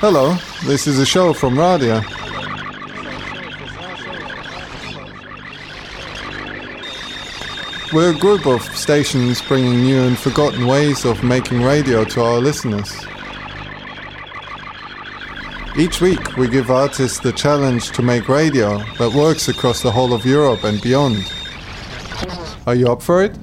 Hello, this is a show from Radia. We're a group of stations bringing new and forgotten ways of making radio to our listeners. Each week, we give artists the challenge to make radio that works across the whole of Europe and beyond. Are you up for it?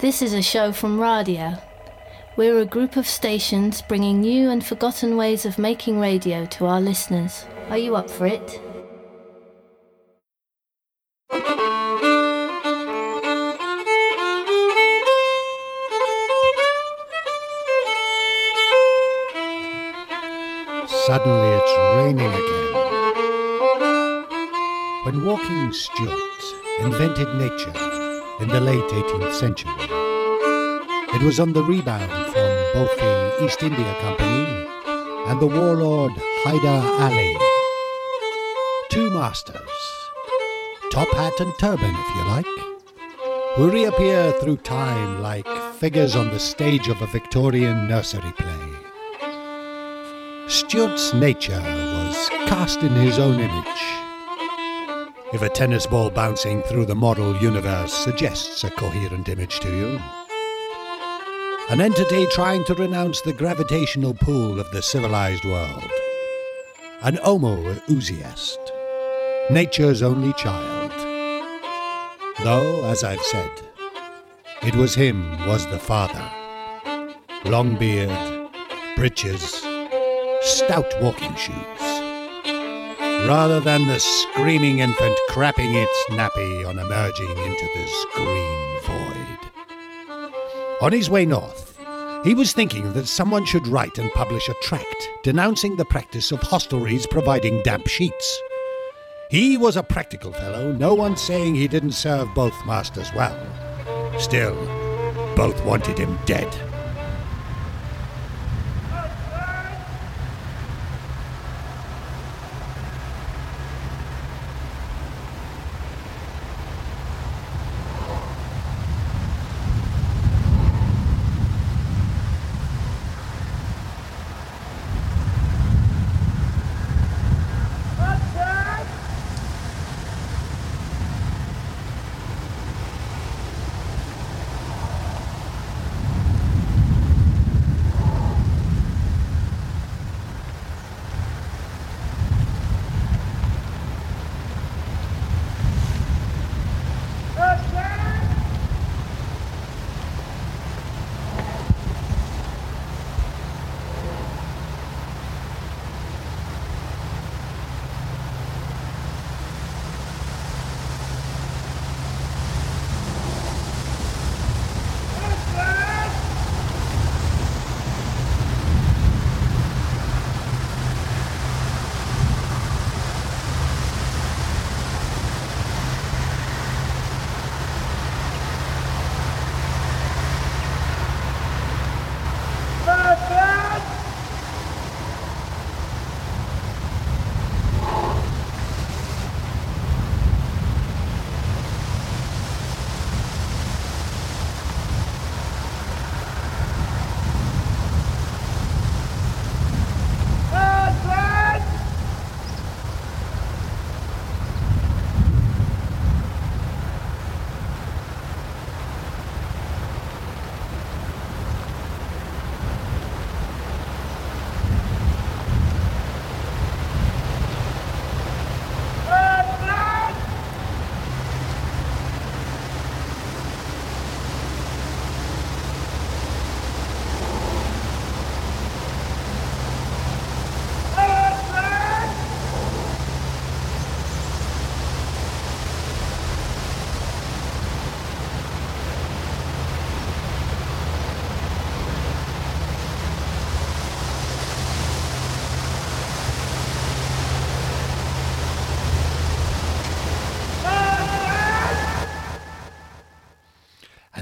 This is a show from Radia. We're a group of stations bringing new and forgotten ways of making radio to our listeners. Are you up for it? Suddenly it's raining again. When walking Stewart invented nature in the late 18th century, it was on the rebound from both the East India Company and the warlord Hyder Ali. Two masters, top hat and turban if you like, who reappear through time like figures on the stage of a Victorian nursery play. Stewart's nature was cast in his own image. If a tennis ball bouncing through the model universe suggests a coherent image to you, an entity trying to renounce the gravitational pull of the civilized world, an homo-ousiast, nature's only child. Though, as I've said, it was him was the father. Long beard, breeches, stout walking shoes. Rather than the screaming infant crapping its nappy on emerging into this green void. On his way north, he was thinking that someone should write and publish a tract denouncing the practice of hostelries providing damp sheets. He was a practical fellow, no one saying he didn't serve both masters well. Still, both wanted him dead.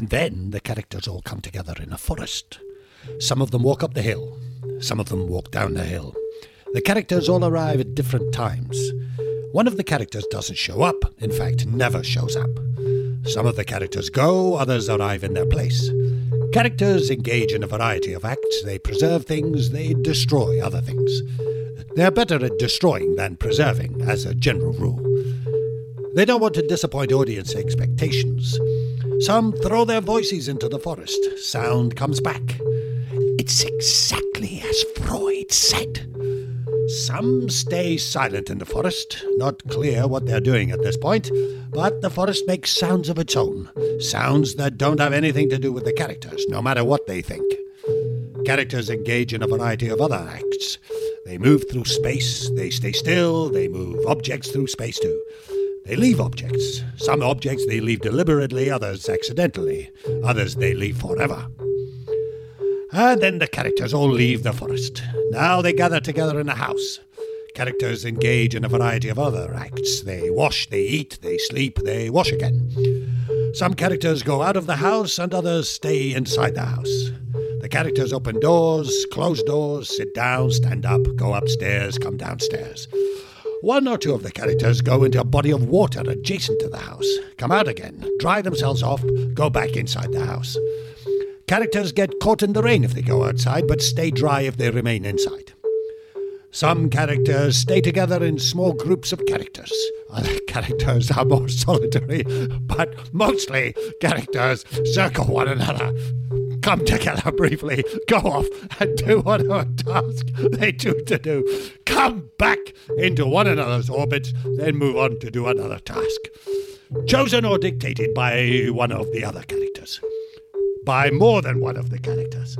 And then the characters all come together in a forest. Some of them walk up the hill, some of them walk down the hill. The characters all arrive at different times. One of the characters doesn't show up, in fact, never shows up. Some of the characters go, others arrive in their place. Characters engage in a variety of acts. They preserve things, they destroy other things. They're better at destroying than preserving, as a general rule. They don't want to disappoint audience expectations. Some throw their voices into the forest. Sound comes back. It's exactly as Freud said. Some stay silent in the forest, not clear what they're doing at this point, but the forest makes sounds of its own, sounds that don't have anything to do with the characters, no matter what they think. Characters engage in a variety of other acts. They move through space, they stay still, they move objects through space too. They leave objects. Some objects they leave deliberately, others accidentally, others they leave forever. And then the characters all leave the forest. Now they gather together in a house. Characters engage in a variety of other acts. They wash, they eat, they sleep, they wash again. Some characters go out of the house and others stay inside the house. The characters open doors, close doors, sit down, stand up, go upstairs, come downstairs. One or two of the characters go into a body of water adjacent to the house, come out again, dry themselves off, go back inside the house. Characters get caught in the rain if they go outside, but stay dry if they remain inside. Some characters stay together in small groups of characters. Other characters are more solitary, but mostly characters circle one another, come together briefly, go off and do whatever task they choose to do, come back into one another's orbits, then move on to do another task. Chosen or dictated by one of the other characters by more than one of the characters.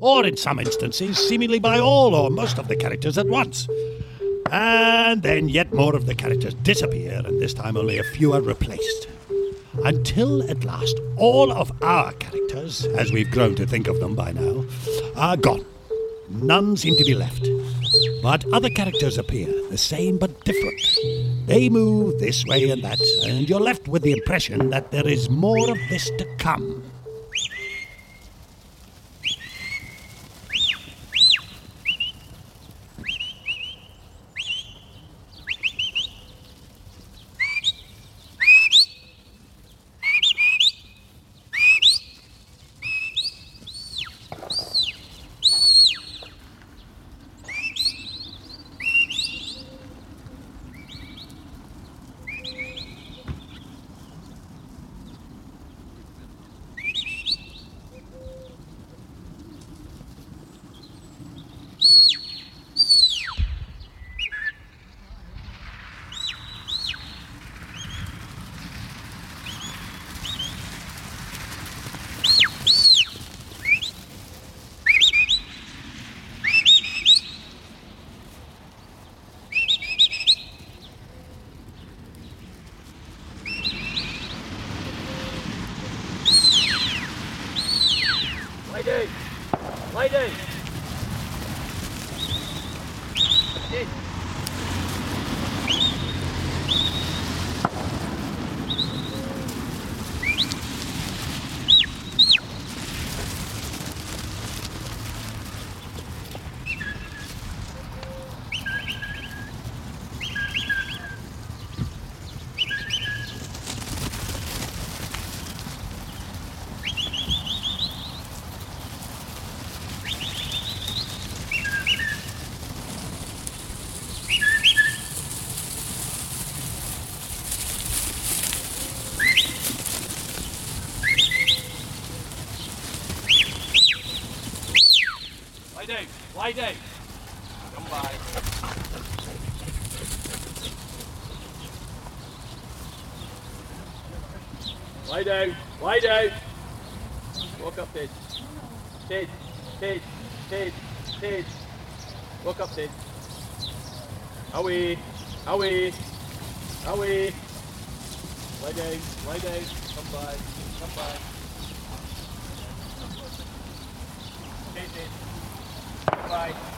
Or in some instances, seemingly by all or most of the characters at once. And then yet more of the characters disappear, and this time only a few are replaced. Until at last all of our characters, as we've grown to think of them by now, are gone. None seem to be left. But other characters appear, the same but different. They move this way and that, and you're left with the impression that there is more of this to come. Lie down. Come by. Lie down. Lie down. Walk up, Ted. Ted. Ted. Ted. Ted. Walk up, Ted. Away. Away. Away. Lie down. Lie down. Come by. Come by. Ted, Ted. Bye.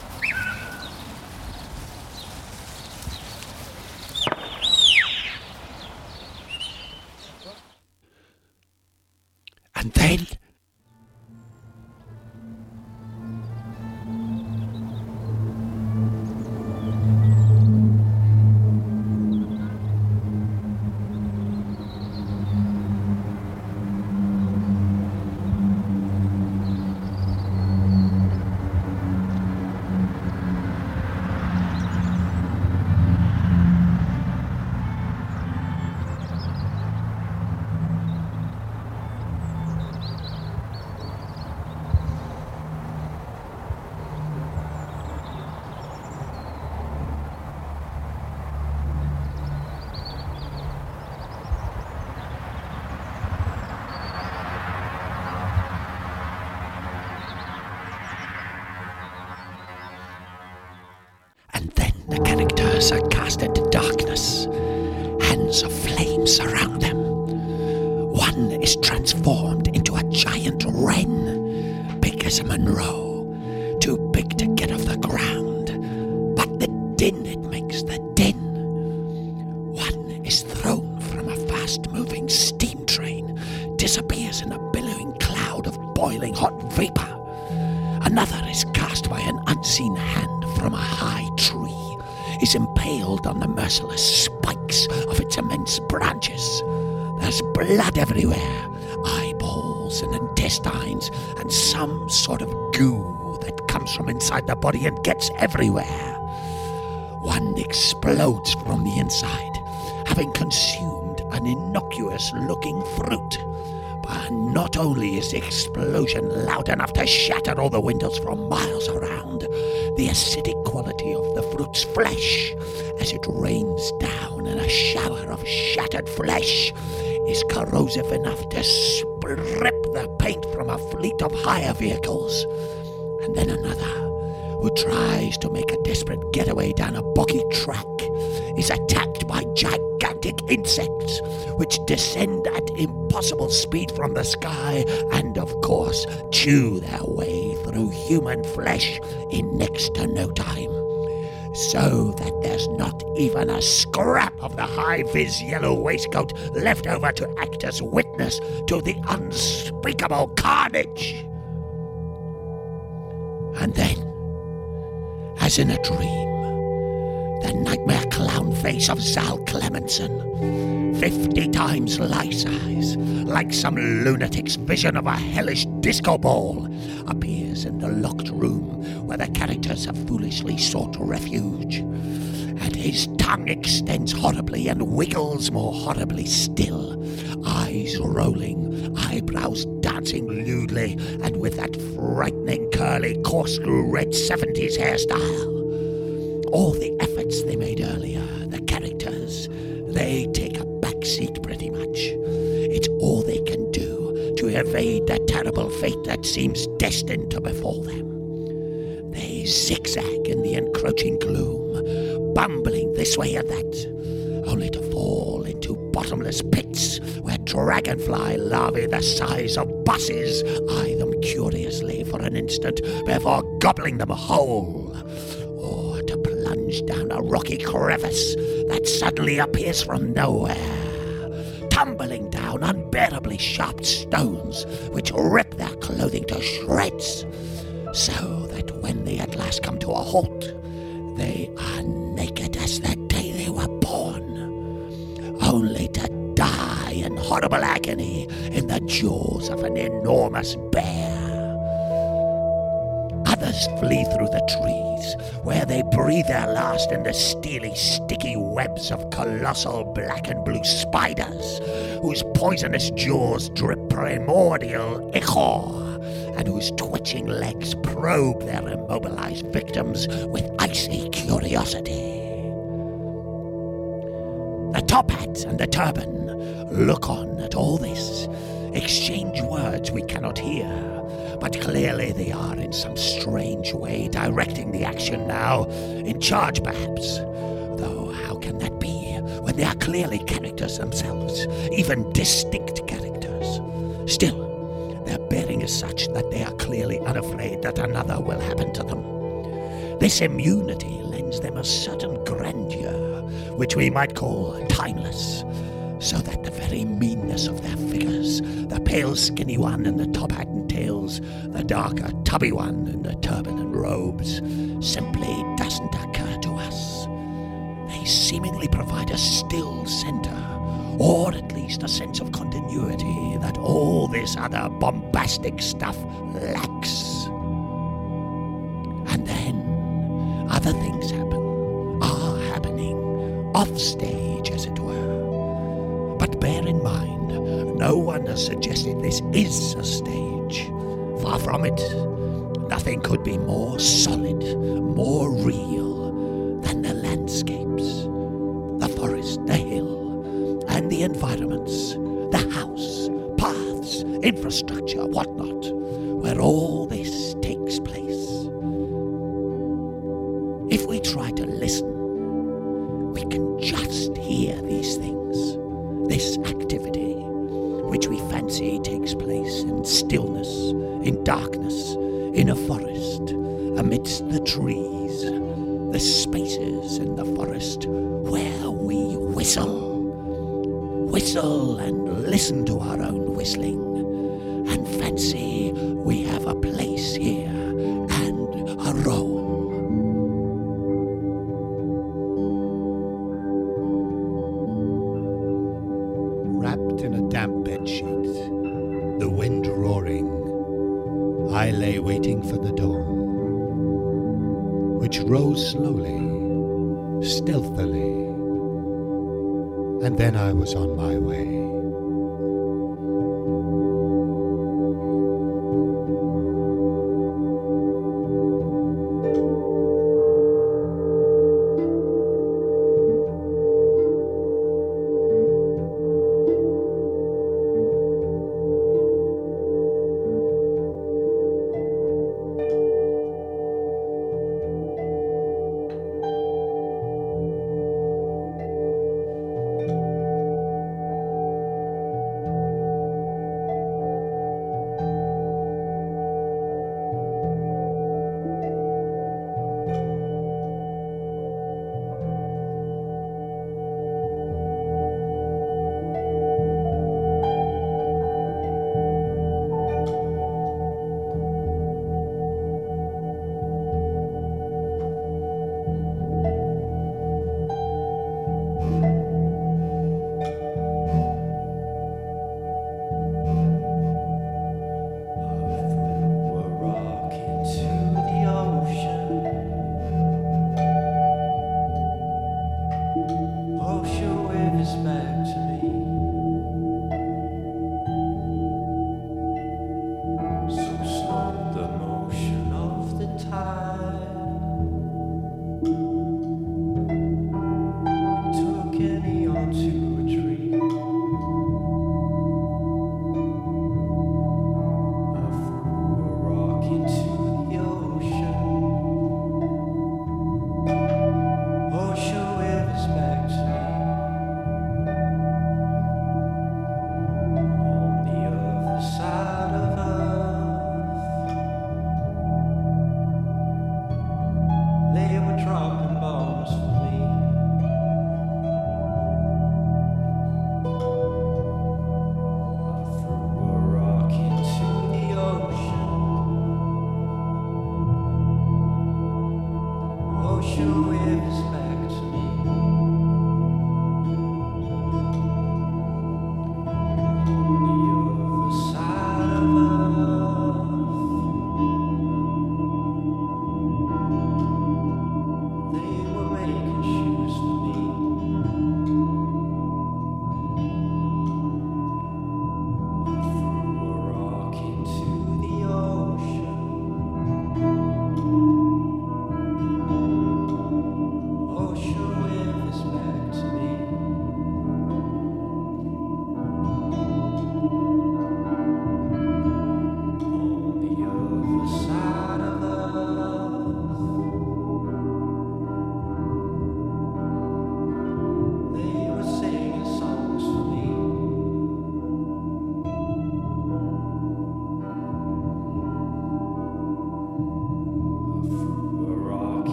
Hands of flame surround them. One is transformed into a giant wren, big as a Munro, too big to get off the ground. But the din it makes, the din. One is thrown from a fast moving steam train, disappears in a billowing cloud of boiling hot vapor. Another is cast by an unseen hand from a high tree, is impaled on the merciless spikes of branches. There's blood everywhere, eyeballs and intestines, and some sort of goo that comes from inside the body and gets everywhere. One explodes from the inside, having consumed an innocuous looking fruit. But not only is the explosion loud enough to shatter all the windows for miles around, the acidic quality of the fruit's flesh, as it rains down in a shower of shattered flesh, is corrosive enough to strip the paint from a fleet of hire vehicles. And then another, who tries to make a desperate getaway down a boggy track, is attacked by gigantic insects which descend at impossible speed from the sky and, of course, chew their way through human flesh in next to no time. So that there's not even a scrap of the high vis yellow waistcoat left over to act as witness to the unspeakable carnage. And then, as in a dream, the nightmare clown face of Zal Cleminson, fifty times life size, like some lunatic's vision of a hellish disco ball, appears in the locked room where the characters have foolishly sought refuge. And his tongue extends horribly and wiggles more horribly still, eyes rolling, eyebrows dancing lewdly, and with that frightening curly corkscrew red 70s hairstyle all the efforts they made earlier, the characters, they take a back seat pretty much. It's all they can do to evade the terrible fate that seems destined to befall them. They zigzag in the encroaching gloom, bumbling this way and that, only to fall into bottomless pits where dragonfly larvae the size of buses eye them curiously for an instant before gobbling them whole down a rocky crevice that suddenly appears from nowhere, tumbling down unbearably sharp stones which rip their clothing to shreds, so that when they at last come to a halt, they are naked as the day they were born, only to die in horrible agony in the jaws of an enormous bear. Others flee through the trees, where they breathe their last in the steely, sticky webs of colossal black and blue spiders, whose poisonous jaws drip primordial ichor, and whose twitching legs probe their immobilized victims with icy curiosity. The top hat and the turban look on at all this, exchange words we cannot hear, but clearly they are in some strange way directing the action now, in charge perhaps. Though how can that be when they are clearly characters themselves, even distinct characters? Still, their bearing is such that they are clearly unafraid that another will happen to them. This immunity lends them a certain grandeur, which we might call timeless, so that the very meanness of their figures, the pale skinny one in the top hat and tails, the darker tubby one in the turban and robes, simply doesn't occur to us. They seemingly provide a still center, or at least a sense of continuity that all this other bombastic stuff lacks. And then other things happen, are happening, off stage, bear in mind, no one has suggested this is a stage. Far from it. Nothing could be more solid, more real than the landscapes, the forest, the hill, and the environments, the house, paths, infrastructure, for the dawn, which rose slowly, stealthily, and then I was on my way.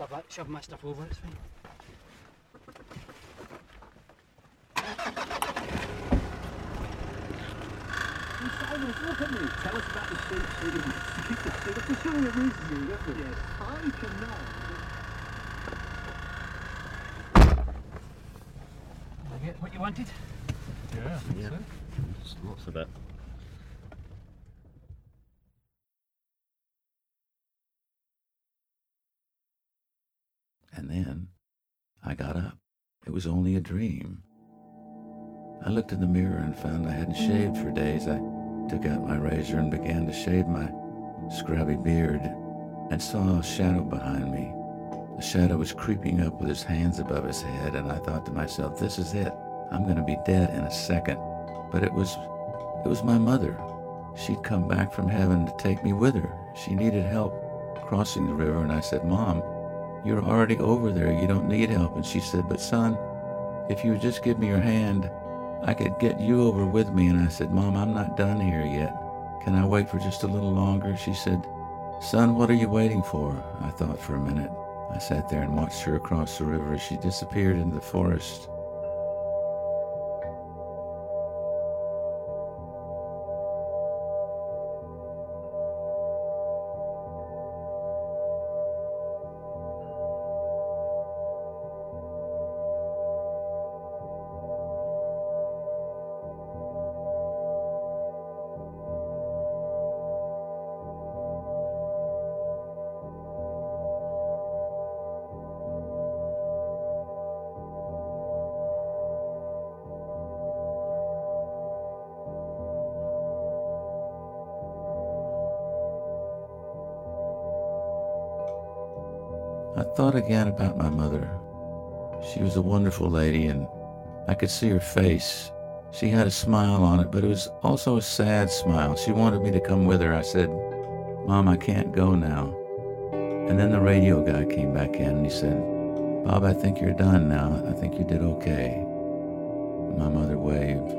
Stuff like shove my stuff over, it's fine. Simon, look at me. Tell us about the state stadium. It's a show you amazes you, doesn't it? Yes. I can now. Did you get what you wanted? Yeah, yeah. Lots of it. And then I got up. It was only a dream. I looked in the mirror and found I hadn't shaved for days. I took out my razor and began to shave my scrubby beard and saw a shadow behind me. The shadow was creeping up with his hands above his head, and I thought to myself, this is it. I'm going to be dead in a second. But it was, it was my mother. She'd come back from heaven to take me with her. She needed help crossing the river, and I said, Mom, you're already over there. You don't need help. And she said, But son, if you would just give me your hand, I could get you over with me. And I said, Mom, I'm not done here yet. Can I wait for just a little longer? She said, Son, what are you waiting for? I thought for a minute. I sat there and watched her across the river as she disappeared into the forest. Thought again about my mother. She was a wonderful lady, and I could see her face. She had a smile on it, but it was also a sad smile. She wanted me to come with her. I said, Mom, I can't go now. And then the radio guy came back in and he said, Bob, I think you're done now. I think you did okay. My mother waved.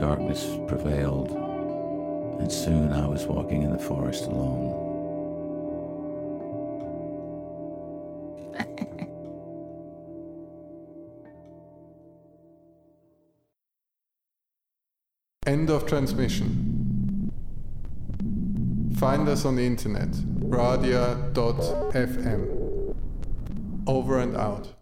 Darkness prevailed, and soon I was walking in the forest alone. End of transmission. Find us on the internet, radia.fm. Over and out.